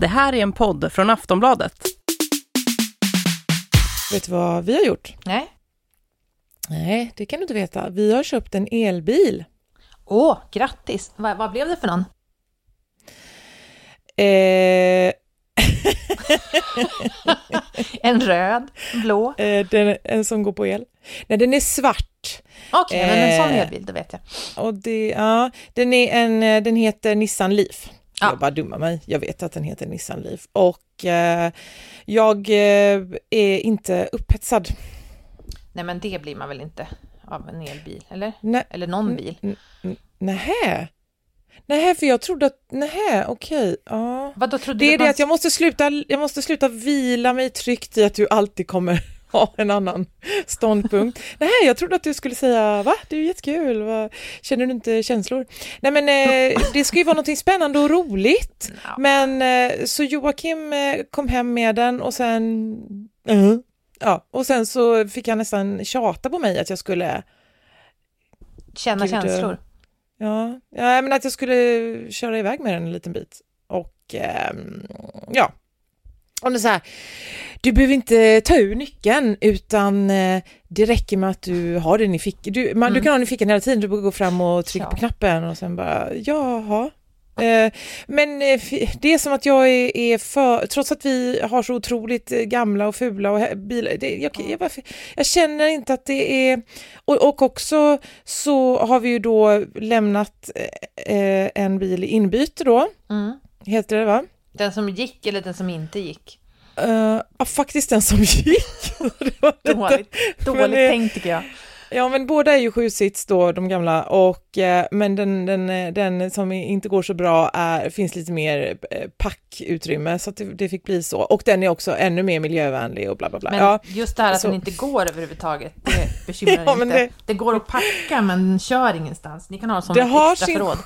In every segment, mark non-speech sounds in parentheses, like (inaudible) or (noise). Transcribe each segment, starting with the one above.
Det här är en podd från Aftonbladet. Vet du vad vi har gjort? Nej. Nej, det kan du inte veta. Vi har köpt en elbil. Åh, grattis! Va, vad blev det för någon? Eh, (laughs) En röd, blå? eh, den, en som går på el. Nej, den är svart. Okej, men en sån Eh. elbil, det vet jag. Och det, ja, den, är en, eh, den heter Nissan Leaf. Ja. Jag bara dummar mig. Jag vet att den heter Nissan Leaf. Och eh, jag eh, är inte upphetsad. Nej, men det blir man väl inte av en elbil, eller? Nej, Eller någon bil. nähä. Nähä, för jag trodde att, nähä, okej, ja. Vad då trodde Det är det man- att jag måste, sluta, jag måste sluta vila mig tryggt i att du alltid kommer (laughs) ha en annan ståndpunkt. Nej, jag trodde att du skulle säga va? Det är ju jättekul. Va? Känner du inte känslor? Nej, men eh, (laughs) det ska ju vara någonting spännande och roligt. Ja. Men eh, så Joakim eh, kom hem med den och sen uh, ja, och sen så fick han nästan tjata på mig att jag skulle Känna Gud, känslor. Ja, ja men att jag skulle köra iväg med den en liten bit. Och ehm, ja, om det är så här, du behöver inte ta ur nyckeln utan eh, det räcker med att du har den i fickan. Du, man, du Mm. kan ha den i fickan hela tiden, du bara gå fram och trycka Ja. på knappen och sen bara, jaha. Eh, men eh, det är som att jag är, är för, trots att vi har så otroligt eh, gamla och fula och bilar, det, jag, jag, bara- jag känner inte att det är, och, och också så har vi ju då lämnat eh, en bil i inbyte då, Mm. heter det va? Den som gick eller den som inte gick? Uh, ja, faktiskt den som (laughs) gick. Dåligt, (laughs) dåligt det- tänkt tycker jag. Ja, men båda är ju sjusits då, de gamla, och, eh, men den, den, eh, den som inte går så bra är, finns lite mer packutrymme, så att det, det fick bli så. Och den är också ännu mer miljövänlig och bla bla bla. Men ja, just det här att så- den inte går överhuvudtaget, det (laughs) bekymrar Ja, inte. det- Det... går att packa men kör ingenstans. Ni kan ha som Det ett har extra sin- förråd.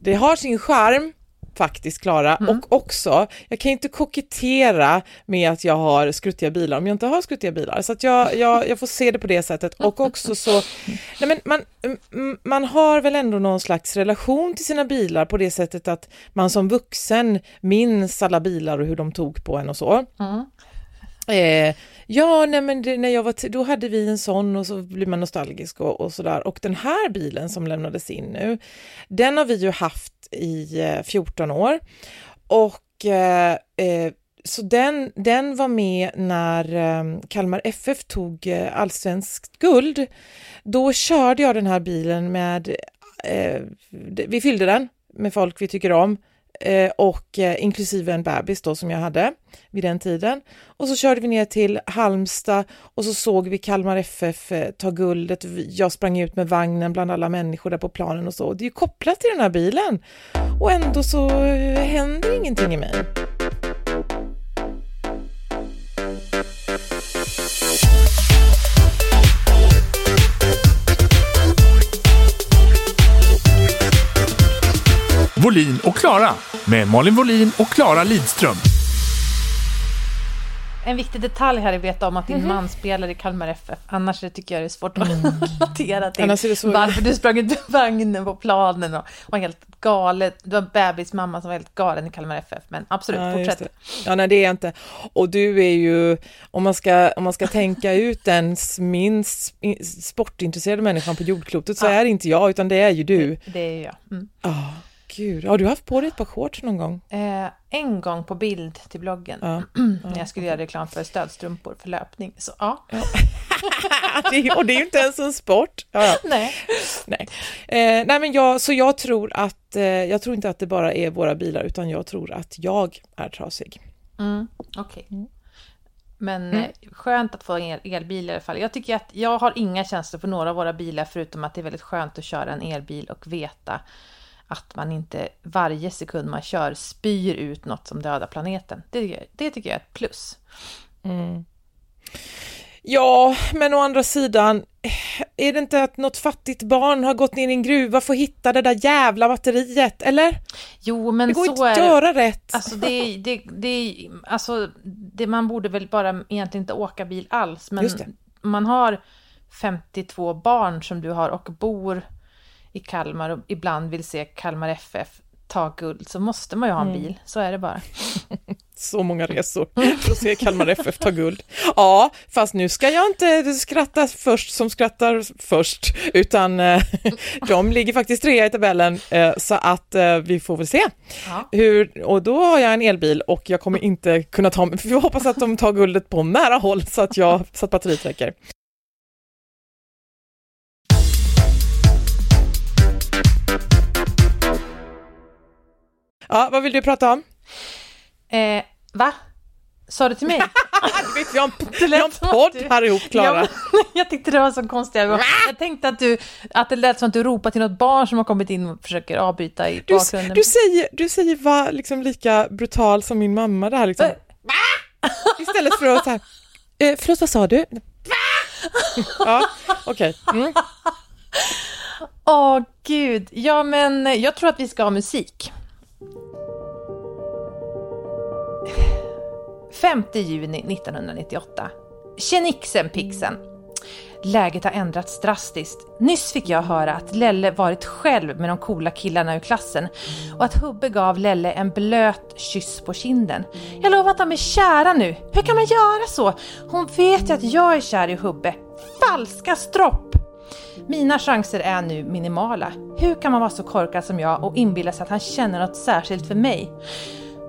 det har sin charm faktiskt, Klara, Mm. och också, jag kan inte kokettera med att jag har skruttiga bilar om jag inte har skruttiga bilar, så att jag, jag, jag får se det på det sättet. Och också så, nej men man, mm, man har väl ändå någon slags relation till sina bilar på det sättet att man som vuxen minns alla bilar och hur de tog på en och så. Mm. Eh, ja, nej men det, när jag var då hade vi en sån och så blir man nostalgisk och, och sådär. Och den här bilen som lämnades in nu, den har vi ju haft i eh, 14 år. Och eh, eh, så den, den var med när eh, Kalmar FF tog eh, allsvenskt guld. Då körde jag den här bilen med, eh, vi fyllde den med folk vi tycker om eh, Eh, och eh, inklusive en bebis då som jag hade vid den tiden. Och så körde vi ner till Halmstad och så såg vi Kalmar FF eh, ta guldet. Jag sprang ut med vagnen bland alla människor där på planen och så. Det är ju kopplat till den här bilen. Och ändå så händer ingenting i mig. Volin och Klara med Malin Volin och Klara Lidström. En viktig detalj här är att veta om att din man spelar i Kalmar FF. Annars tycker jag det är svårt att relatera till är det varför du sprang ut ur vagnen på planen och var helt galen. Du var bebismamma som var helt galen i Kalmar FF. Men absolut, Ja, fortsätt. det. Ja, nej det är jag inte. Och du är ju, om man ska, om man ska tänka (laughs) ut den minst sportintresserade människan på jordklotet så Ja. är det inte jag, utan det är ju du. Det är ju jag. Mm. Ja, gud. Har du haft på dig ett par shorts någon gång? Eh, en gång på bild till bloggen, Ja. (clears throat) när jag skulle göra reklam för stödstrumpor för löpning. Så ja, (laughs) det och det är ju inte ens en sport. Ja, nej. Nej. Eh, nej men jag, så jag tror att, eh, jag tror inte att det bara är våra bilar, utan jag tror att jag är trasig. Mm, Okej. Men eh, skönt att få en el- elbil i alla fall. Jag tycker att jag har inga känslor för några av våra bilar förutom att det är väldigt skönt att köra en elbil och veta att man inte varje sekund man kör spyr ut något som dödar planeten. Det, tycker jag- det tycker jag är ett plus. Ja, men å andra sidan, är det inte att något fattigt barn har gått ner i en gruva för att hitta det där jävla batteriet, eller? Jo, men Det går så inte är att det. göra rätt. Alltså det, det, det, alltså det, man borde väl bara egentligen inte åka bil alls, men man har 52 barn som du har och bor i Kalmar och ibland vill se Kalmar FF ta guld så måste man ju ha en Mm. bil, så är det bara. (laughs) Så många resor för att se Kalmar FF ta guld. Ja, fast nu ska jag inte skratta först som skrattar först, utan eh, (laughs) de ligger faktiskt trea i tabellen, eh, så att eh, vi får väl se. Ja. Hur, och då har jag en elbil och jag kommer inte kunna ta, vi hoppas att de tar guldet på nära håll så att, jag, så att batteriet räcker. Ja, vad vill du prata om? Eh, va? Sa du till mig? (laughs) Vi har en, (laughs) podd här ihop, Klara. Ja, (laughs) jag tyckte det var så konstigt. Jag tänkte att, du, att det lät som att du ropade till något barn som har kommit in och försöker avbryta i Du, bakgrunden. du säger, du säger va, liksom lika brutal som min mamma det här liksom. Äh. Istället för att så här, eh, förlåt vad sa du? ja, okej. Mm. Åh gud, ja men jag tror att vi ska ha musik. 5 juni 1998. Tjenixen pixen. Läget har ändrats drastiskt. Nyss fick jag höra att Lelle varit själv med de coola killarna ur klassen och att Hubbe gav Lelle en blöt kyss på kinden. Jag lovar att de är kära nu. Hur kan man göra så? Hon vet ju att jag är kär i Hubbe. Falska stropp! Mina chanser är nu minimala. Hur kan man vara så korkad som jag och inbilla sig att han känner något särskilt för mig?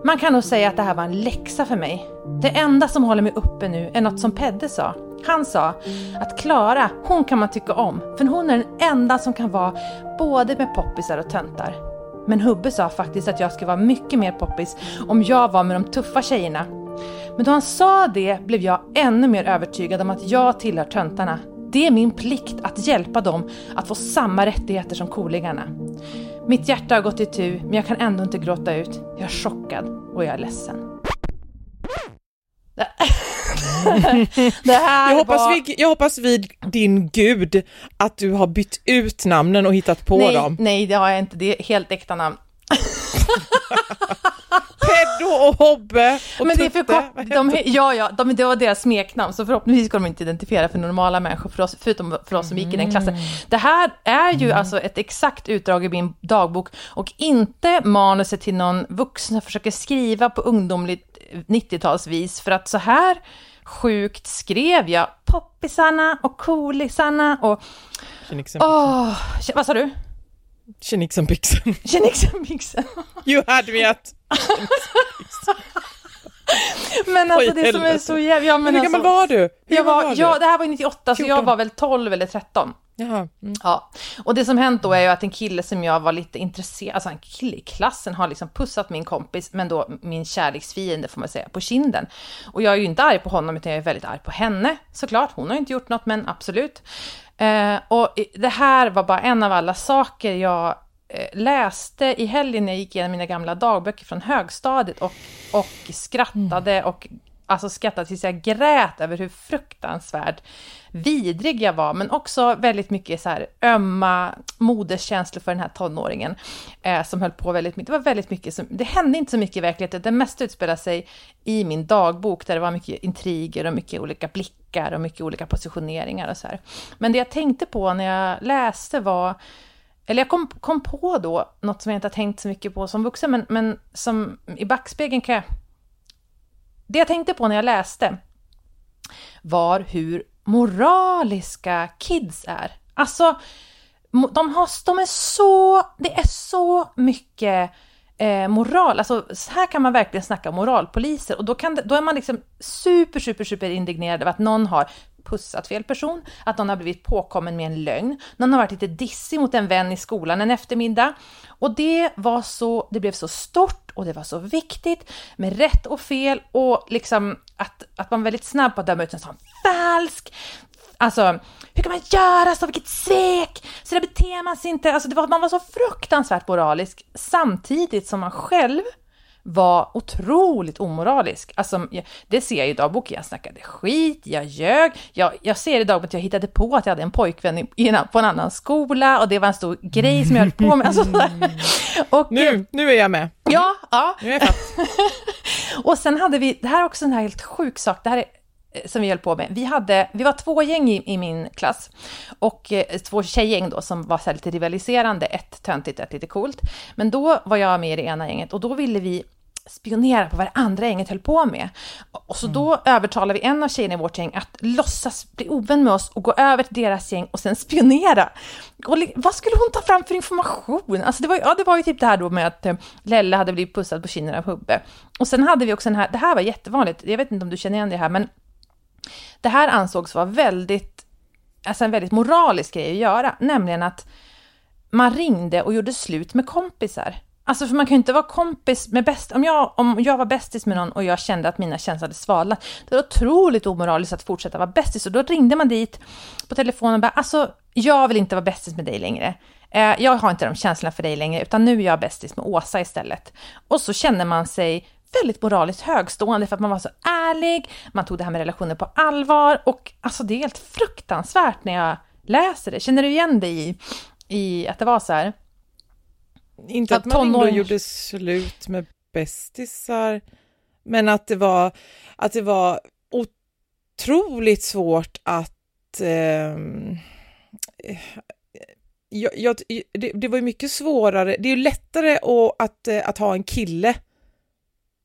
Man kan nog säga att det här var en läxa för mig. Det enda som håller mig uppe nu är något som Pedde sa. Han sa att Klara, hon kan man tycka om, för hon är den enda som kan vara både med poppisar och töntar. Men Hubbe sa faktiskt att jag skulle vara mycket mer poppis om jag var med de tuffa tjejerna. Men då han sa det blev jag ännu mer övertygad om att jag tillhör töntarna. Det är min plikt att hjälpa dem att få samma rättigheter som coolingarna. Mitt hjärta har gått i tu, men jag kan ändå inte gråta ut. Jag är chockad och jag är ledsen. Det- (laughs) Det här Jag, hoppas var... vid, jag hoppas vid din gud att du har bytt ut namnen och hittat på nej, dem. nej, det har jag inte. Det är helt äkta namn. (laughs) Peddo och Hobbe och Men det är för kort. De, ja, ja, de, det var deras smeknamn, så förhoppningsvis ska de inte identifiera för normala människor, för oss, förutom för oss som gick i den klassen. Det här är ju alltså ett exakt utdrag i min dagbok och inte manuset till någon vuxen som försöker skriva på ungdomligt 90-talsvis, för att så här sjukt skrev jag poppisarna och coolisarna och åh, vad sa du? tjenixen pixen. Tjenixen pixen. You had me at... Men alltså Oj, det som är så jävla... Ja, men Hur gammal alltså, var du? Hur Jag var, var du? ja, det här var ju 98, så jag 14. var väl 12 eller 13. Jaha. Mm. Ja, och det som hänt då är ju att en kille som jag var lite intresserad, alltså en kille i klassen har liksom pussat min kompis, men då min kärleksfiende får man säga, på kinden. Och jag är ju inte arg på honom, utan jag är väldigt arg på henne, såklart. Hon har ju inte gjort något, men absolut. Eh, och det här var bara en av alla saker jag läste i helgen när jag gick igenom mina gamla dagböcker från högstadiet och, och skrattade och alltså skrattade tills jag grät över hur fruktansvärt vidrig jag var, men också väldigt mycket så här ömma moderskänslor för den här tonåringen eh, som höll på väldigt mycket. Det var väldigt mycket som, det hände inte så mycket i verkligheten, det mesta utspelade sig i min dagbok där det var mycket intriger och mycket olika blickar och mycket olika positioneringar och så här. Men det jag tänkte på när jag läste var eller jag kom, kom på då något som jag inte har tänkt så mycket på som vuxen, men, men som i backspegeln kan jag... Det jag tänkte på när jag läste var hur moraliska kids är. Alltså, de, har, de är så... Det är så mycket eh, moral. Alltså, så här kan man verkligen snacka moralpoliser. Och då, kan det, då är man liksom super, super, super indignerad över att någon har pussat fel person, att någon har blivit påkommen med en lögn, någon har varit lite dissig mot en vän i skolan en eftermiddag. Och det var så, det blev så stort och det var så viktigt med rätt och fel och liksom att, att man var väldigt snabb på att döma ut en sån falsk, Alltså, hur kan man göra så? Vilket svek! Så där beter man sig inte. Alltså, var, man var så fruktansvärt moralisk samtidigt som man själv var otroligt omoralisk. Alltså, det ser jag i dagboken. Jag snackade skit, jag ljög. Jag, jag ser i dagboken att jag hittade på att jag hade en pojkvän i, en, på en annan skola och det var en stor grej som jag höll på med. Alltså, (laughs) och, Nu, nu är jag med. Ja, ja. Nu är jag. (laughs) Och sen hade vi, det här är också en här helt sjuk sak, det här är som vi höll på med. Vi, hade, vi var två gäng i, i min klass och eh, två tjejgäng då som var så lite rivaliserande, ett töntigt och ett lite coolt. Men då var jag med i det ena gänget och då ville vi spionera på vad det andra gänget höll på med. Och så då övertalade vi en av tjejerna i vårt gäng att låtsas bli ovän med oss och gå över till deras gäng och sen spionera. Och vad skulle hon ta fram för information? Alltså det var, ja, det var ju typ det här då med att eh, Lelle hade blivit pussad på kinden av Hubbe. Och sen hade vi också den här, det här var jättevanligt, jag vet inte om du känner igen det här, men det här ansågs vara väldigt, alltså en väldigt moralisk grej att göra, nämligen att man ringde och gjorde slut med kompisar. Alltså för man kan ju inte vara kompis med bäst, om jag, om jag var bästis med någon och jag kände att mina känslor hade svalnat, det var otroligt omoraliskt att fortsätta vara bästis och då ringde man dit på telefonen och bara alltså jag vill inte vara bästis med dig längre. Eh, jag har inte de känslorna för dig längre utan nu är jag bästis med Åsa istället. Och så känner man sig väldigt moraliskt högstående för att man var så ärlig, man tog det här med relationer på allvar och alltså det är helt fruktansvärt när jag läser det. Känner du igen dig i, i att det var så här? Inte att, att man och gjorde slut med bästisar, men att det var, att det var otroligt svårt att... Eh, jag, jag, det, det, var ju mycket svårare, det är ju lättare att, att, att ha en kille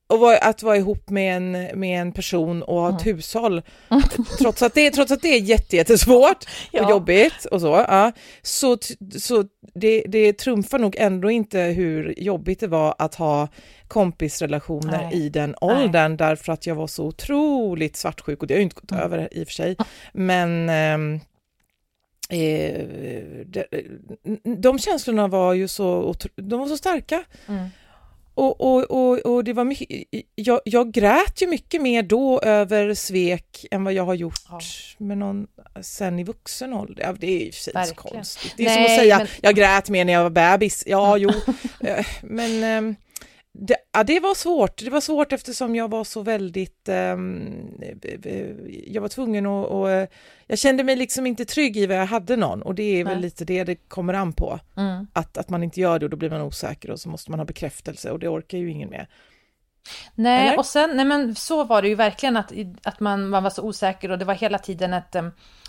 och att vara ihop med en, med en person och ha ett mm. hushåll, (laughs) trots att det, trots att det är jättesvårt ja. och jobbigt och så, ja, så, så det, det trumfar nog ändå inte hur jobbigt det var att ha kompisrelationer Nej. i den åldern, Nej. därför att jag var så otroligt svartsjuk, och det har ju inte gått mm. över i och för sig, men ehm, eh, de, de känslorna var ju så, de var så starka. Mm. Och, och, och, och, det var mycket, jag, jag grät ju mycket mer då över svek än vad jag har gjort ja. med någon sen i vuxen ålder. Ja, det är ju för sig konstigt. Det är Nej, som att säga, men... jag grät mer när jag var bebis. Ja, jo. (laughs) Eh, men ehm, det, ja, det var svårt. Det var svårt eftersom jag var så väldigt... Um, jag var tvungen att... Och, eh, jag kände mig liksom inte trygg i vad jag hade någon och det är väl lite det det kommer an på. Mm. Att, att man inte gör det och då blir man osäker och så måste man ha bekräftelse och det orkar ju ingen med. Nej, Eller? och sen, nej men så var det ju verkligen att, att man, man var så osäker och det var hela tiden ett,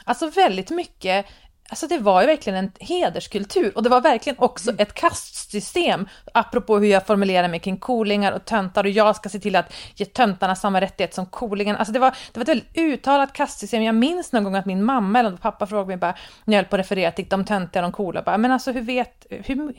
alltså väldigt mycket Alltså det var ju verkligen en hederskultur och det var verkligen också ett kastsystem, apropå hur jag formulerar mig kring kolingar och töntar och jag ska se till att ge töntarna samma rättighet som kolingarna. Alltså det var, det var ett väldigt uttalat kastsystem. Jag minns någon gång att min mamma eller pappa frågade mig bara, när jag höll på att referera till de töntiga och de coola, bara, men alltså hur vet, hur,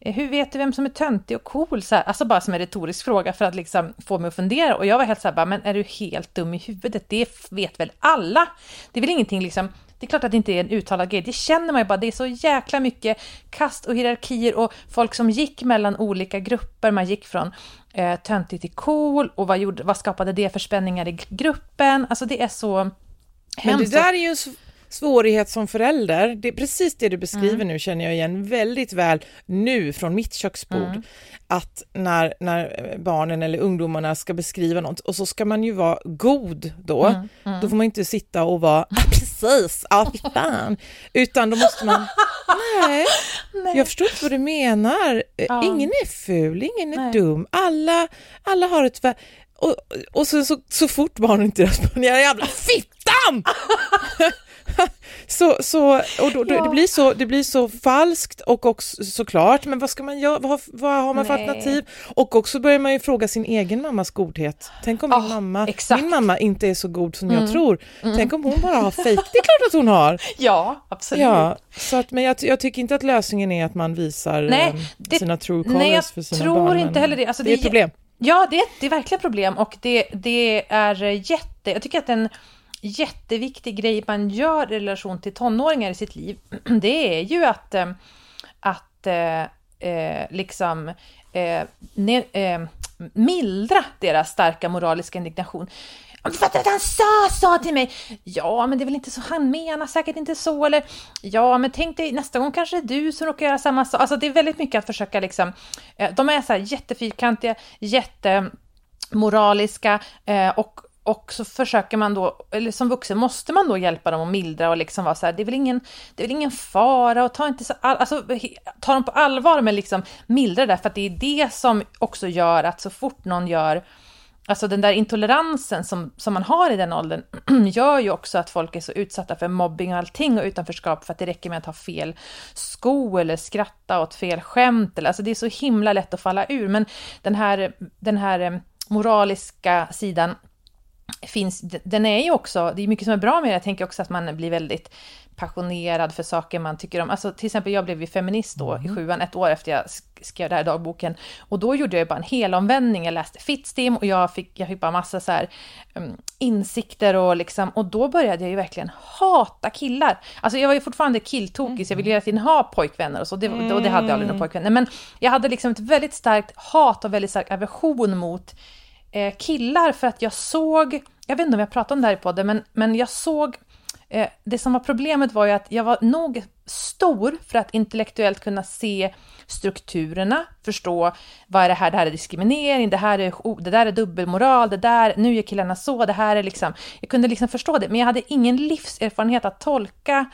hur vet du vem som är töntig och cool? Så här, alltså bara som en retorisk fråga för att liksom få mig att fundera. Och jag var helt så här, bara, men är du helt dum i huvudet? Det vet väl alla? Det är väl ingenting liksom det är klart att det inte är en uttalad grej, det känner man ju bara. Det är så jäkla mycket kast och hierarkier och folk som gick mellan olika grupper. Man gick från eh, töntig till cool och vad, gjorde, vad skapade det för spänningar i gruppen? Alltså det är så Men det där är ju svårighet som förälder, det är precis det du beskriver mm. nu känner jag igen väldigt väl nu från mitt köksbord. Mm. Att när, när barnen eller ungdomarna ska beskriva något och så ska man ju vara god då, mm. mm. då får man inte sitta och vara ah, precis, ja fy fan, utan då måste man nej, nej, jag förstår inte vad du menar, ja. ingen är ful, ingen är nej. dum, alla, alla har ett och, och så, så, så fort barnen inte (laughs) responerar, jävla fittan! (laughs) (laughs) så, så, och då, ja. det, blir så, det blir så falskt och också såklart, men vad ska man göra, vad, vad har man Nej. för alternativ? Och också börjar man ju fråga sin egen mammas godhet. Tänk om min, oh, mamma, min mamma inte är så god som mm. jag tror. Mm. Tänk om hon bara har fejk, det är klart att hon har. (laughs) Ja, absolut. Ja, så att, men jag, jag tycker inte att lösningen är att man visar Nej, eh, det, sina true colors för sina barn. Nej, jag tror inte heller det. Alltså, det, det är ett problem. Ja, det är, det är verkligen problem och det, det är jätte... Jag tycker att den jätteviktig grej man gör i relation till tonåringar i sitt liv, (clears throat) det är ju att, eh, att eh, eh, liksom eh, ne, eh, mildra deras starka moraliska indignation. Du Fattar att han sa så till mig? Ja, men det är väl inte så, han menar säkert inte så, eller ja, men tänk dig nästa gång kanske det är du som råkar göra samma sak. Alltså det är väldigt mycket att försöka liksom, eh, de är så här jättefyrkantiga, jättemoraliska och och så försöker man då, eller som vuxen måste man då hjälpa dem att mildra och liksom vara så här, det är väl ingen, det är väl ingen fara och ta inte så, alltså ta dem på allvar men liksom mildra det för att det är det som också gör att så fort någon gör Alltså den där intoleransen som, som man har i den åldern (clears throat) gör ju också att folk är så utsatta för mobbing och allting och utanförskap för att det räcker med att ha fel sko eller skratta åt fel skämt. Eller, alltså det är så himla lätt att falla ur. Men den här, den här eh, moraliska sidan finns, den är ju också, det är mycket som är bra med det, jag tänker också att man blir väldigt passionerad för saker man tycker om. Alltså till exempel jag blev ju feminist då mm. i sjuan, ett år efter jag skrev den här dagboken. Och då gjorde jag bara en hel omvändning. Jag läste Fittstim och jag fick, jag fick bara massa så här, um, insikter och liksom, och då började jag ju verkligen hata killar. Alltså jag var ju fortfarande killtokig, mm. så jag ville hela tiden ha pojkvänner och så, det, och det hade jag aldrig några mm. pojkvänner. Men jag hade liksom ett väldigt starkt hat och väldigt stark aversion mot eh, killar för att jag såg, jag vet inte om jag pratade om det här i podden, men, men jag såg Eh, det som var problemet var ju att jag var nog stor för att intellektuellt kunna se strukturerna, förstå vad är det här, det här är diskriminering, det här är, oh, det där är dubbelmoral, det där, nu gör killarna så, det här är liksom, jag kunde liksom förstå det, men jag hade ingen livserfarenhet att tolka eh,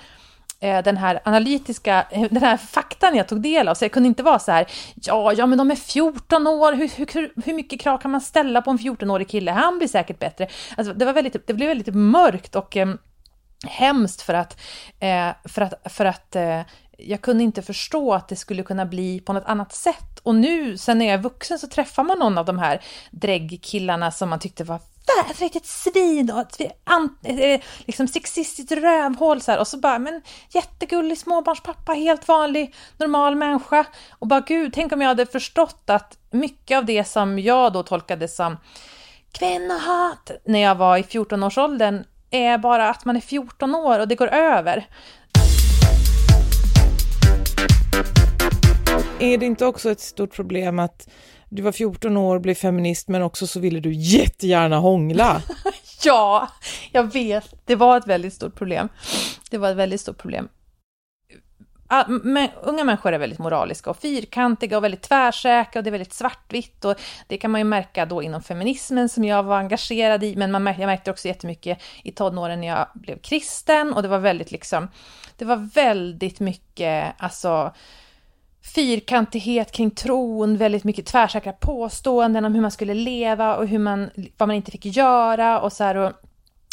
Eh, den här analytiska, eh, den här faktan jag tog del av, så jag kunde inte vara så här, ja, ja, men de är 14 år, hur, hur, hur mycket krav kan man ställa på en 14-årig kille? Han blir säkert bättre. Alltså, det, var väldigt, det blev väldigt mörkt och eh, hemskt för att, eh, för att, för att eh, jag kunde inte förstå att det skulle kunna bli på något annat sätt. Och nu, sen när jag är vuxen, så träffar man någon av de här dräggkillarna som man tyckte var ett riktigt svin och ett eh, liksom sexistiskt rövhål så här. Och så bara, men jättegullig småbarnspappa, helt vanlig, normal människa. Och bara gud, tänk om jag hade förstått att mycket av det som jag då tolkade som kvinnohat när jag var i 14-årsåldern är bara att man är 14 år och det går över. Är det inte också ett stort problem att du var 14 år, blev feminist, men också så ville du jättegärna hångla? (laughs) ja, jag vet. Det var ett väldigt stort problem. Det var ett väldigt stort problem ah, men, unga människor är väldigt moraliska och fyrkantiga och väldigt tvärsäkra och det är väldigt svartvitt och det kan man ju märka då inom feminismen som jag var engagerad i, men man, jag märkte också jättemycket i tonåren när jag blev kristen och det var väldigt liksom, det var väldigt mycket, alltså fyrkantighet kring tron, väldigt mycket tvärsäkra påståenden om hur man skulle leva och hur man, vad man inte fick göra och så här, och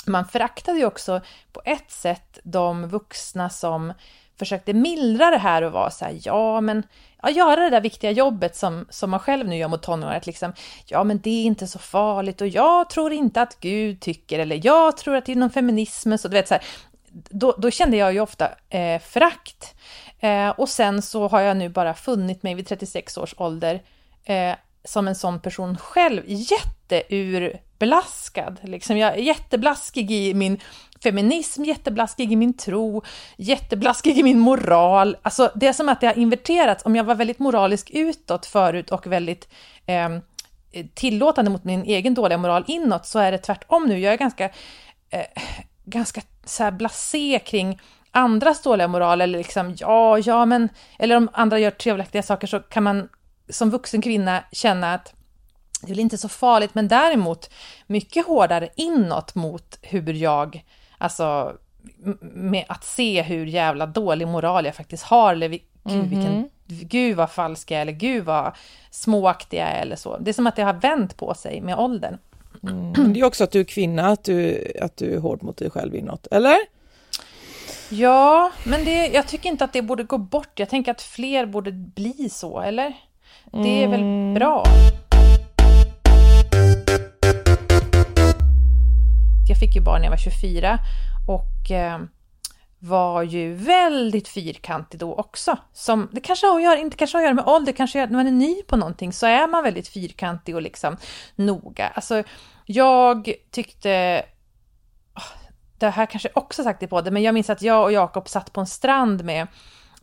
man föraktade ju också på ett sätt de vuxna som försökte mildra det här och vara så här, ja men, ja, göra det där viktiga jobbet som, som man själv nu gör mot tonåringar, liksom, ja men det är inte så farligt och jag tror inte att Gud tycker, eller jag tror att inom feminismen så, du vet så här, då, då kände jag ju ofta eh, förakt. Eh, och sen så har jag nu bara funnit mig vid 36 års ålder eh, som en sån person själv, jätteurblaskad. Liksom. Jag är jätteblaskig i min feminism, jätteblaskig i min tro, jätteblaskig i min moral. Alltså det är som att det har inverterats. Om jag var väldigt moralisk utåt förut och väldigt eh, tillåtande mot min egen dåliga moral inåt så är det tvärtom nu. Jag är ganska, eh, ganska så här blasé kring andras dåliga moral eller liksom ja, ja men, eller om andra gör trevliga saker så kan man som vuxen kvinna känna att det är väl inte så farligt, men däremot mycket hårdare inåt mot hur jag Alltså med att se hur jävla dålig moral jag faktiskt har, eller gud, mm -hmm. vilken, gud vad falska eller gud vad småaktiga eller så. Det är som att det har vänt på sig med åldern. Mm. Det är också att du är kvinna, att du, att du är hård mot dig själv inåt, eller? Ja, men det, jag tycker inte att det borde gå bort. Jag tänker att fler borde bli så, eller? Det är väl mm. bra? Jag fick ju barn när jag var 24 och eh, var ju väldigt fyrkantig då också. Som, det kanske har att göra, inte kanske har att göra med ålder, kanske när man är ny på någonting så är man väldigt fyrkantig och liksom noga. Alltså, jag tyckte ah, det här kanske också sagt i podden, men jag minns att jag och Jakob satt på en strand med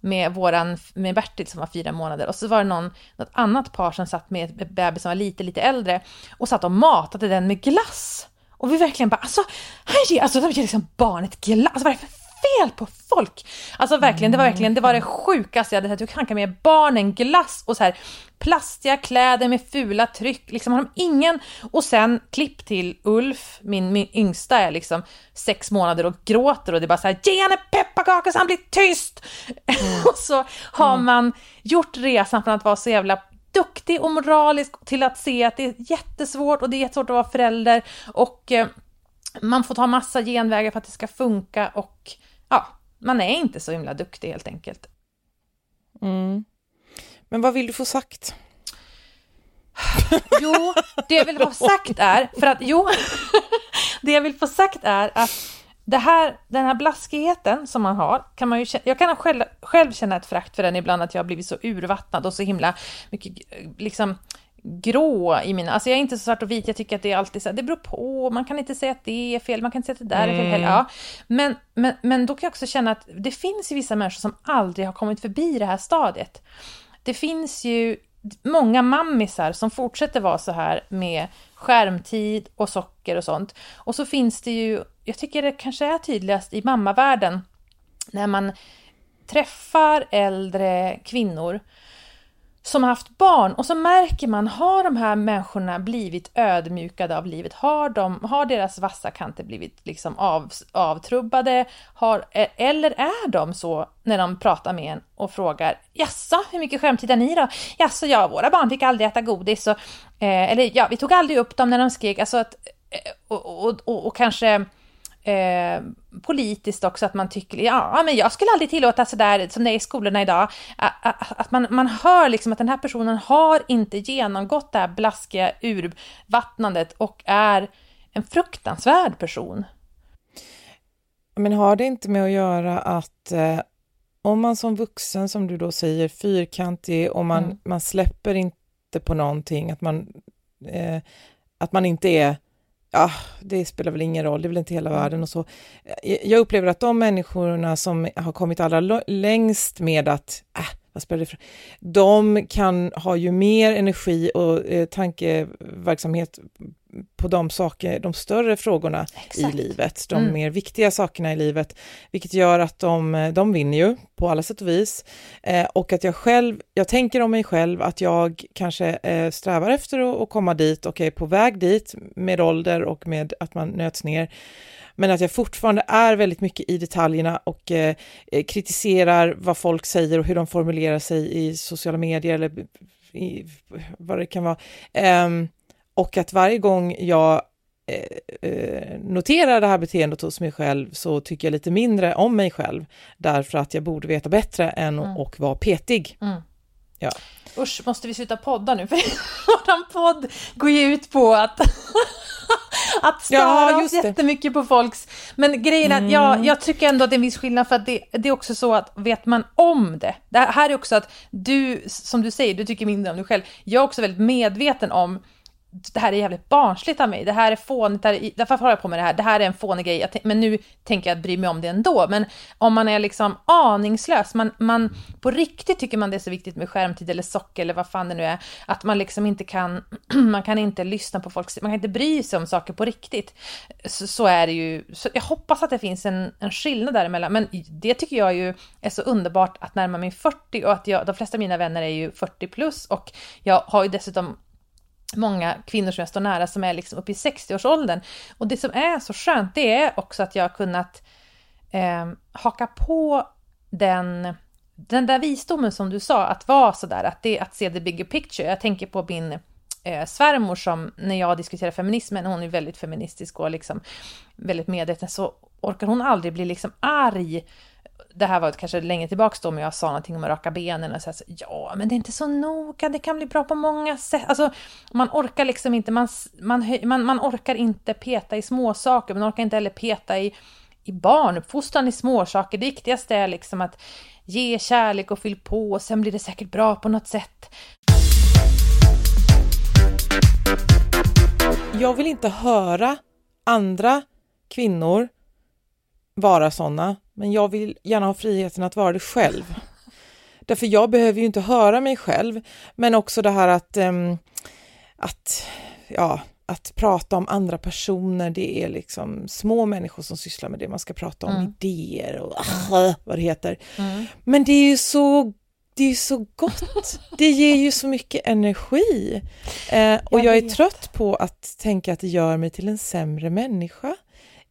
med, våran, med Bertil som var fyra månader och så var det någon, något annat par som satt med en bebis som var lite, lite äldre och satt och matade den med glass. Och vi verkligen bara, alltså, han ger, alltså de ger liksom barnet glass, alltså vad är det för fel på folk? Alltså verkligen, det var verkligen, det var det sjukaste jag hade sett. Hur kan med barnen glass och så här plastiga kläder med fula tryck, liksom har de ingen... Och sen klipp till Ulf, min, min yngsta är liksom sex månader och gråter och det är bara så här, ge henne pepparkakor så han blir tyst! Mm. (laughs) och så har mm. man gjort resan från att vara så jävla duktig duktig och moralisk till att se att det är jättesvårt och det är jättesvårt att vara förälder och eh, man får ta massa genvägar för att det ska funka och ja, man är inte så himla duktig helt enkelt. Mm. Men vad vill du få sagt? (sighs) Jo, det jag vill få sagt är, för att jo, (laughs) det jag vill få sagt är att det här, den här blaskigheten som man har, kan man ju jag kan själv, själv känna ett frakt för den ibland, att jag har blivit så urvattnad och så himla mycket liksom grå i mina, alltså jag är inte så svart och vit, jag tycker att det är alltid så här, det beror på, man kan inte säga att det är fel, man kan inte säga att det där är fel heller. Ja. Men, men, men då kan jag också känna att det finns ju vissa människor som aldrig har kommit förbi det här stadiet. Det finns ju många mammisar som fortsätter vara så här med skärmtid och socker och sånt. Och så finns det ju, jag tycker det kanske är tydligast i mammavärlden, när man träffar äldre kvinnor som har haft barn och så märker man, har de här människorna blivit ödmjukade av livet? Har, de, har deras vassa kanter blivit liksom av, avtrubbade? Har, e-, eller är de så när de pratar med en och frågar Jaså, hur mycket skärmtid har ni då? Jaså, ja, våra barn fick aldrig äta godis och, eh, eller ja, vi tog aldrig upp dem när de skrek. Alltså att, eh, och, och, och, och kanske eh, politiskt också, att man tycker, ja men jag skulle aldrig tillåta sådär som det är i skolorna idag, att man, man hör liksom att den här personen har inte genomgått det här blaskiga urvattnandet och är en fruktansvärd person. Men har det inte med att göra att eh, om man som vuxen, som du då säger, fyrkantig och man, mm. man släpper inte på någonting, att man, eh, att man inte är ja, det spelar väl ingen roll, det är väl inte hela mm. världen och så. Eh, jag upplever att de människorna som har kommit allra längst med att, äh, vad spelar det för De kan ha ju mer energi och eh, tankeverksamhet på de saker, de större frågorna Exakt. i livet, de mm. mer viktiga sakerna i livet, vilket gör att de, de vinner ju på alla sätt och vis. Eh, och att jag själv, jag tänker om mig själv att jag kanske eh, strävar efter att, komma dit och är på väg dit med ålder och med att man nöts ner. Men att jag fortfarande är väldigt mycket i detaljerna och eh, kritiserar vad folk säger och hur de formulerar sig i sociala medier eller i, vad det kan vara. Um, och att varje gång jag eh, eh, noterar det här beteendet hos mig själv så tycker jag lite mindre om mig själv därför att jag borde veta bättre än mm. och vara petig. Mm. Ja. Usch, måste vi sluta podda nu? (laughs) För vår podd går ju ut på att (laughs) att störa ja, oss jättemycket på folks... Men grejen är att jag, mm. jag tycker ändå att det är en viss skillnad för att det, det är också så att vet man om det. Det här är också att du, som du säger, du tycker mindre om dig själv. Jag är också väldigt medveten om det här är jävligt barnsligt av mig, det här är fånigt, därför har jag på med det här, det här är en fånig grej, men nu tänker jag bry mig om det ändå. Men om man är liksom aningslös, man, man på riktigt tycker man det är så viktigt med skärmtid eller socker eller vad fan det nu är, att man liksom inte kan, (clears throat) man kan inte lyssna på folk, man kan inte bry sig om saker på riktigt. Så, så är det ju, så jag hoppas att det finns en, en skillnad däremellan, men det tycker jag ju är så underbart att närma mig 40 och att jag, de flesta av mina vänner är ju 40 plus och jag har ju dessutom många kvinnor som jag står nära som är liksom uppe i 60-årsåldern. Och det som är så skönt, det är också att jag har kunnat eh, haka på den, den där visdomen som du sa, att vara sådär, att, det, att se the bigger picture. Jag tänker på min eh, svärmor som, när jag diskuterar feminismen, hon är väldigt feministisk och liksom väldigt medveten, så orkar hon aldrig bli liksom arg det här var kanske länge tillbaks då, men jag sa någonting om att raka benen och så, så ja, men det är inte så noga, det kan bli bra på många sätt. Alltså, man orkar liksom inte, man, man, man, man orkar inte peta i småsaker, man orkar inte heller peta i, i barnuppfostran i småsaker. Det viktigaste är liksom att ge kärlek och fyll på och sen blir det säkert bra på något sätt. Jag vill inte höra andra kvinnor vara sådana, men jag vill gärna ha friheten att vara det själv. Därför jag behöver ju inte höra mig själv, men också det här att, um, att, ja, att prata om andra personer, det är liksom små människor som sysslar med det, man ska prata om mm. idéer och uh, vad det heter. Mm. Men det är ju så det är så gott, det ger ju så mycket energi. Eh, och jag, jag är trött på att tänka att det gör mig till en sämre människa.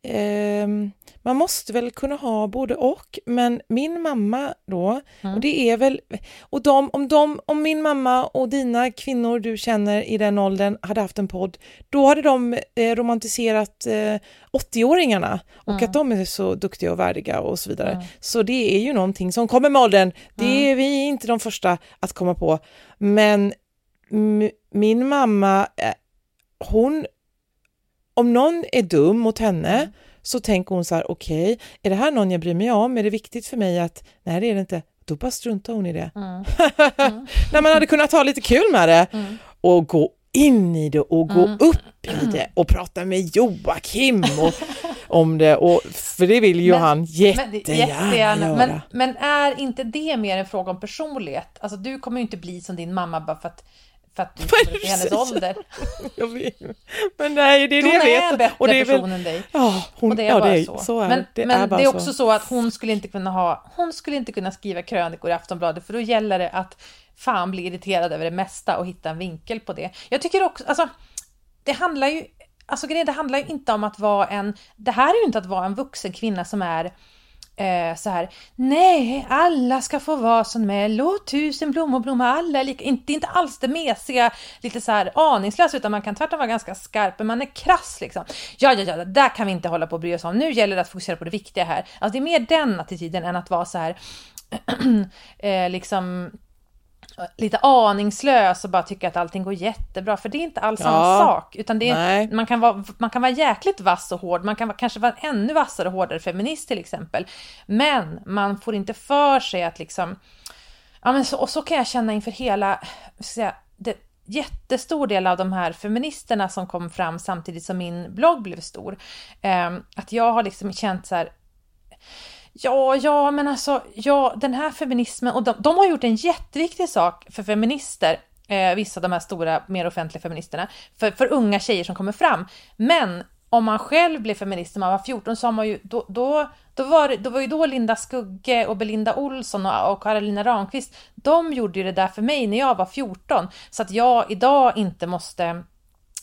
Ehm, man måste väl kunna ha både och, men min mamma då, Mm. och det är väl, och de, om, de, om min mamma och dina kvinnor du känner i den åldern hade haft en podd, då hade de eh, romantiserat eh, 80-åringarna och Mm. att de är så duktiga och värdiga och så vidare. Mm. Så det är ju någonting som kommer med åldern, det är vi inte de första att komma på, men min mamma, eh, hon, om någon är dum mot henne Mm. så tänker hon så här, okej, är det här någon jag bryr mig om? Är det viktigt för mig att, nej det är det inte, då bara struntar hon i det. Mm. (laughs) När man hade kunnat ha lite kul med det Mm. och gå in i det och gå Mm. upp i det och prata med Joakim och, (laughs) om det, och, för det vill ju Men- han Men, jättegärna, jättegärna. göra. Men, men är inte det mer en fråga om personlighet? Alltså du kommer ju inte bli som din mamma bara för att, för att du är i det hennes ålder. (laughs) Jag vet. Men nej, det är det Hon jag är en vet. bättre Och det är person väl, än dig. ja, hon, Och det är ja, bara det är, så. så är men det. Det men är det är så. också så att hon skulle inte kunna ha, hon skulle inte kunna skriva krönikor i Aftonbladet för då gäller det att fan bli irriterad över det mesta och hitta en vinkel på det. Jag tycker också, alltså det handlar ju, alltså grejen, det handlar ju inte om att vara en, det här är ju inte att vara en vuxen kvinna som är eh, så här, nej, alla ska få vara som är, låt tusen blommor blomma, alla är lika, inte, det är inte alls det mesiga, lite så här aningslöst, utan man kan tvärtom vara ganska skarp, men man är krass liksom. Ja, ja, ja, det där kan vi inte hålla på och bry oss om, nu gäller det att fokusera på det viktiga här. Alltså det är mer den attityden än att vara så här, (clears throat) eh, liksom lite aningslös och bara tycka att allting går jättebra, för det är inte alls samma Ja. sak. Utan det Nej. är, man, kan vara, man kan vara jäkligt vass och hård, man kan vara, kanske vara ännu vassare och hårdare feminist till exempel. Men man får inte för sig att liksom, ja men så, och så kan jag känna inför hela, ska säga, det, jättestor del av de här feministerna som kom fram samtidigt som min blogg blev stor. Eh, att jag har liksom känt så här, Ja, ja, men alltså, ja, den här feminismen, och de, de har gjort en jätteviktig sak för feminister, eh, vissa av de här stora, mer offentliga feministerna, för, för unga tjejer som kommer fram. Men om man själv blev feminist när man var 14 så har man ju, då, då, då, var, det- då var ju då Linda Skugge och Belinda Olsson och, och Karolina Ramqvist, de gjorde ju det där för mig när jag var 14, så att jag idag inte måste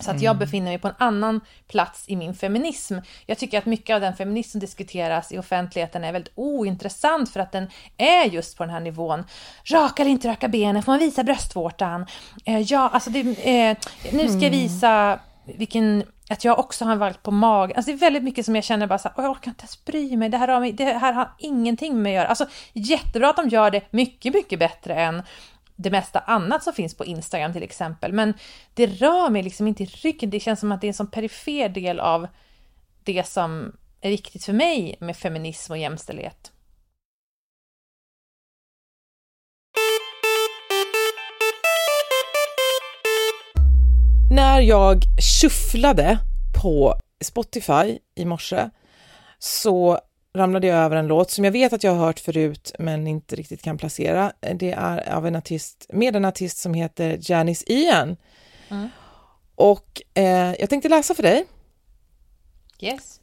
så att jag befinner mig på en annan plats i min feminism. Jag tycker att mycket av den feminism som diskuteras i offentligheten är väldigt ointressant för att den är just på den här nivån. Raka eller inte raka benen, får man visa bröstvårtan? Eh, ja, alltså det, eh, nu ska jag visa vilken att jag också har varit på magen. Alltså det är väldigt mycket som jag känner bara så här, "Åh, jag orkar inte ens bry mig. Det här, har, mig- det här har ingenting med mig att göra. Alltså jättebra att de gör det mycket, mycket bättre än det mesta annat som finns på Instagram till exempel. Men det rör mig liksom inte i ryggen. Det känns som att det är en sån perifer del av det som är viktigt för mig med feminism och jämställdhet. När jag shufflade på Spotify i morse så ramlade jag över en låt som jag vet att jag har hört förut men inte riktigt kan placera. Det är av en artist, med en artist som heter Janice Ian. Mm. Och eh, jag tänkte läsa för dig. Yes.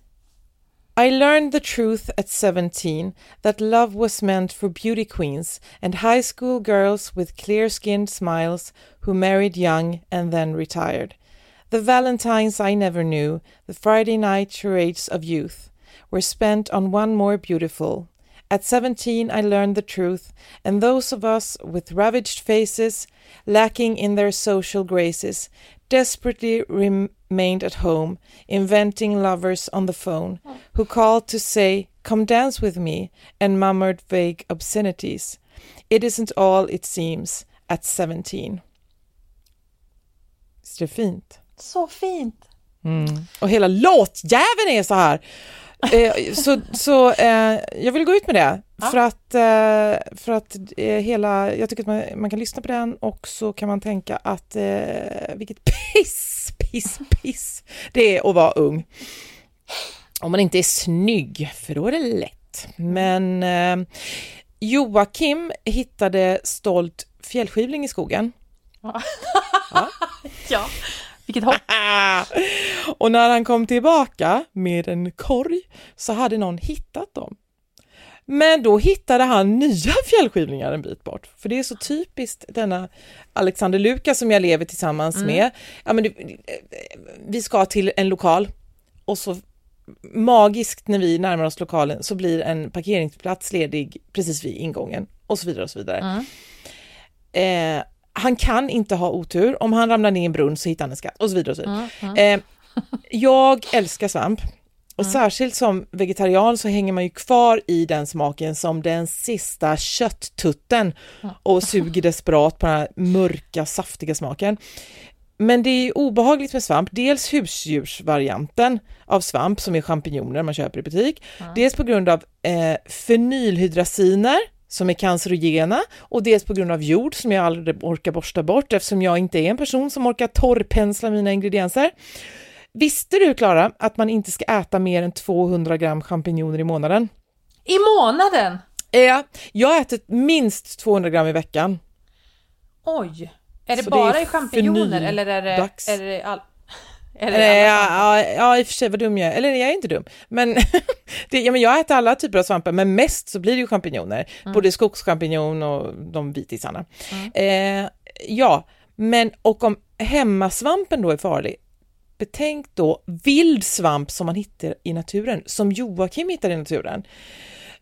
I learned the truth at 17 that love was meant for beauty queens and high school girls with clear skinned smiles who married young and then retired. The Valentines I never knew, the Friday night charades of youth, were spent on one more beautiful. At 17, I learned the truth, and those of us with ravaged faces, lacking in their social graces, desperately remained at home, inventing lovers on the phone, who called to say, Come dance with me, and murmured vague obscenities. It isn't all it seems at 17. Visst är det fint? Så fint. Mm. Och hela låtjäveln är så här. Eh, så så eh, jag vill gå ut med det Ja. för att, eh, för att eh, hela, jag tycker att man, man kan lyssna på den och så kan man tänka att eh, vilket piss, piss, piss det är att vara ung. Om man inte är snygg, för då är det lätt. Men Joakim hittade stolt fjällskivling i skogen. Ja. (laughs) Vilket hopp. (laughs) Och när han kom tillbaka med en korg så hade någon hittat dem. Men då hittade han nya (laughs) fjällskivlingar en bit bort. För det är så typiskt denna Alexander Lukas som jag lever tillsammans med. Ja, men det, vi ska till en lokal och så magiskt när vi närmar oss lokalen så blir en parkeringsplats ledig precis vid ingången och så vidare och så vidare. Mm. Eh, han kan inte ha otur, om han ramlar ner i en brunn så hittar han en skatt och så vidare. Och så vidare. Mm, mm. Eh, (laughs) jag älskar svamp och särskilt som vegetarian så hänger man ju kvar i den smaken som den sista kötttutten och suger desperat på den här mörka saftiga smaken. Men det är obehagligt med svamp, dels husdjursvarianten av svamp som är champinjoner man köper i butik, dels på grund av eh, fenylhydraziner som är cancerogena och dels på grund av jord som jag aldrig orkar borsta bort eftersom jag inte är en person som orkar torrpensla mina ingredienser. Visste du Klara att man inte ska äta mer än 200 gram champinjoner i månaden? I månaden? Ja, jag ätit minst 200 gram i veckan. Oj! Är det Så det bara är i champinjoner eller är det, är det all... Eller, alla ja, ja, ja, i och för sig vad dum jag är. Eller jag är inte dum. Men, (laughs) det, ja, men jag äter alla typer av svampar, men mest så blir det ju champinjoner. Både skogschampinjon och de vitisarna. Eh, ja, men och om hemmasvampen då är farlig, betänk då vild svamp som man hittar i naturen, som Joakim hittar i naturen.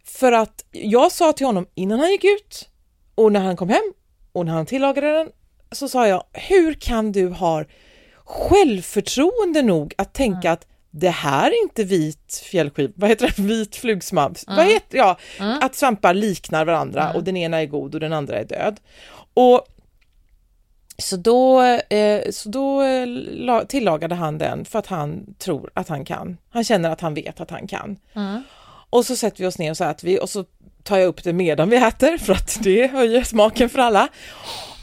För att jag sa till honom innan han gick ut och när han kom hem och när han tillagade den så sa jag, hur kan du ha självförtroende nog att tänka att det här är inte vit fjällskiv, vad heter det, vit flugsvamp, vad heter, ja, att svampar liknar varandra och den ena är god och den andra är död. Och så då, eh, så då eh, la, tillagade han den för att han tror att han kan. Han känner att han vet att han kan. Och så sätter vi oss ner och så äter vi och så tar jag upp det medan vi äter för att det höjer smaken för alla.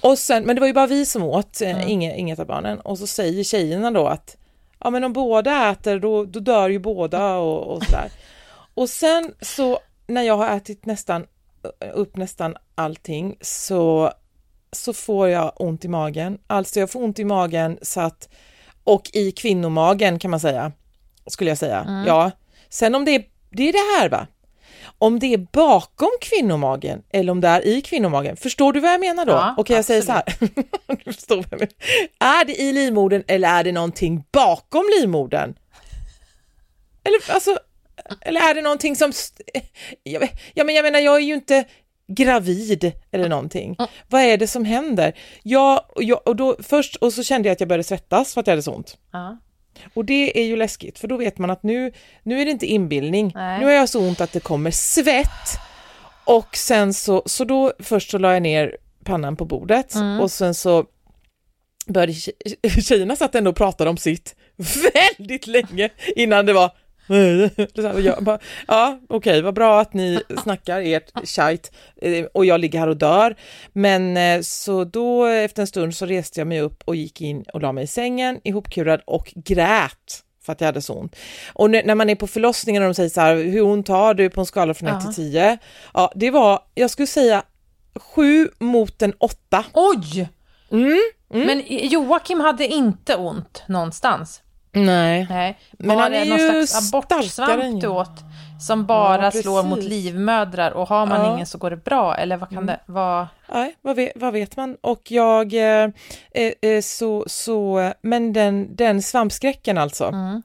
Och sen, men det var ju bara vi som åt, eh, inget, inget av barnen. Och så säger tjejerna då att ja men om båda äter då, då dör ju båda och, och sådär. (laughs) och sen så när jag har ätit nästan upp nästan allting så, så får jag ont i magen. Alltså jag får ont i magen så att, och i kvinnomagen kan man säga, skulle jag säga. Ja, sen om det är, det är det här va, om det är bakom kvinnomagen eller om det är i kvinnomagen. Förstår du vad jag menar då? Ja, Okej, jag säger så här. (laughs) du förstår vad jag menar. Är det i livmodern eller är det någonting bakom livmodern? Eller alltså, eller är det någonting som... Jag, vet- ja, men jag menar, jag är ju inte gravid eller någonting. Vad är det som händer? Jag, jag, och då, först, och så kände jag att jag började svettas för att jag hade så ont. Ja. Och det är ju läskigt, för då vet man att nu, nu är det inte inbildning. Nej. Nu har jag så ont att det kommer svett. Och sen så, så då först så la jag ner pannan på bordet och sen så började tje- tjejerna satt ändå och pratade om sitt (laughs) väldigt länge innan det var jag bara, ja okej, vad bra att ni snackar ert shite eh, och jag ligger här och dör. Men eh, så då efter en stund så reste jag mig upp och gick in och la mig i sängen ihopkurad och grät för att jag hade så ont. Och när man är på förlossningen och de säger så här, hur ont har du på en skala från 1 Ja. till 10? Ja, det var, jag skulle säga 7 mot en 8. Oj! Mm, Men Joakim hade inte ont någonstans. Nej. Nej. Men han är någon ju slags abortsvamp du åt? Som bara Ja, slår mot livmödrar och har man Ja. ingen så går det bra? Eller vad kan det vara? Nej, vad vet, vad vet man? Och jag, eh, eh, eh, så, så, men den, den svampskräcken alltså. Mm.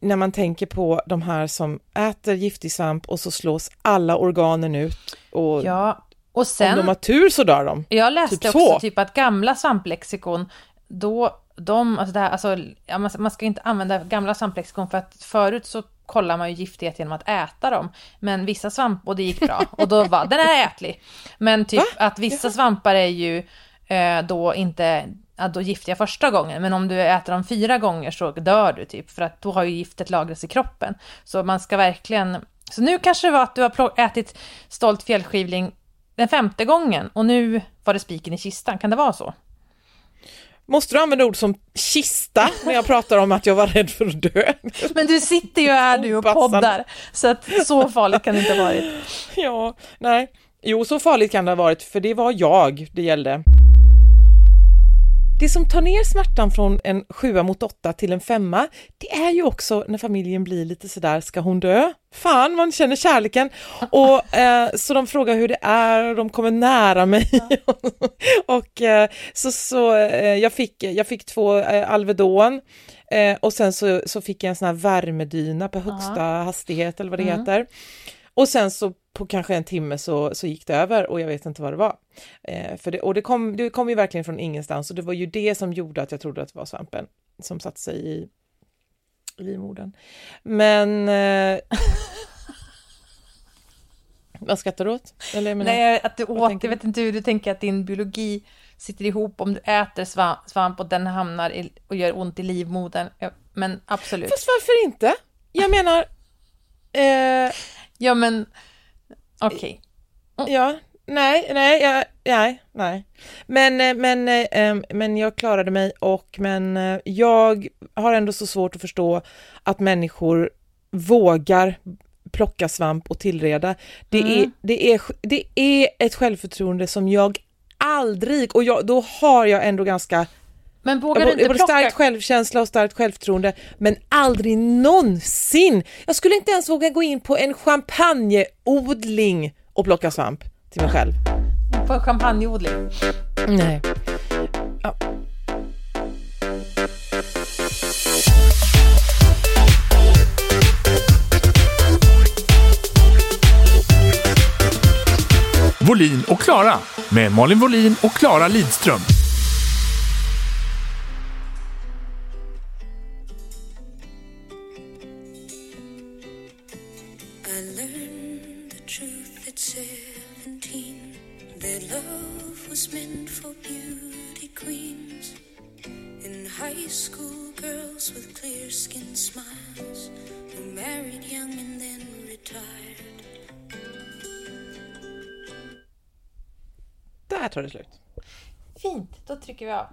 När man tänker på de här som äter giftig svamp och så slås alla organen ut och Ja, och om sen... de har tur så dör de. Jag läste Typ också så. typ att gamla svamplexikon, då, de, alltså det här, alltså, man, ska inte använda gamla svamplexikon för att förut så kollar man ju giftighet genom att äta dem. Men vissa svampar, och det gick bra, och då var den är ätlig. Men typ Va? att vissa svampar är ju eh, då inte ja, då giftiga första gången, men om du äter dem fyra gånger så dör du typ, för att då har ju giftet lagrats i kroppen. Så man ska verkligen, så nu kanske det var att du har ätit stolt fjällskivling den femte gången och nu var det spiken i kistan, kan det vara så? Måste du använda ord som kista när jag pratar om att jag var rädd för att dö? Men du sitter ju här nu och poddar, så att så farligt kan det inte ha varit. Ja, nej. Jo, så farligt kan det ha varit, för det var jag det gällde. Det som tar ner smärtan från en sjua mot åtta till en femma, det är ju också när familjen blir lite sådär, ska hon dö? Fan, man känner kärleken. Och (laughs) eh, så de frågar hur det är och de kommer nära mig. (laughs) och eh, så, så eh, jag, fick, jag fick två eh, Alvedon Eh, och sen så, så fick jag en sån här värmedyna på högsta hastighet eller vad det Mm. heter. Och sen så på kanske en timme så, så gick det över och jag vet inte vad det var. Eh, för det, och det kom, det kom ju verkligen från ingenstans och det var ju det som gjorde att jag trodde att det var svampen som satte sig i, livmodern. Men... Eh, (laughs) vad skrattar du åt? Eller, jag menar- Nej, att du åt, jag vet inte hur du tänker att din biologi sitter ihop om du äter svamp, svamp och den hamnar i, och gör ont i livmodern. Men absolut. Fast varför inte? Jag menar... Eh, Ja, men okej. Ja, nej, nej, ja, nej, nej. Men, eh, men, eh, em, men jag klarade mig och men eh, jag har ändå så svårt att förstå att människor vågar plocka svamp och tillreda. Det, Mm. är, det, är, det är ett självförtroende som jag aldrig, och jag, då har jag ändå ganska Men jag vågar du har inte plocka? starkt självkänsla och starkt självförtroende, men aldrig någonsin. Jag skulle inte ens våga gå in på en champagneodling och plocka svamp till mig själv. På en champagneodling? Nej. Volin och Klara med Malin Volin och Klara Lidström. Där tar det slut. Fint, då trycker vi av.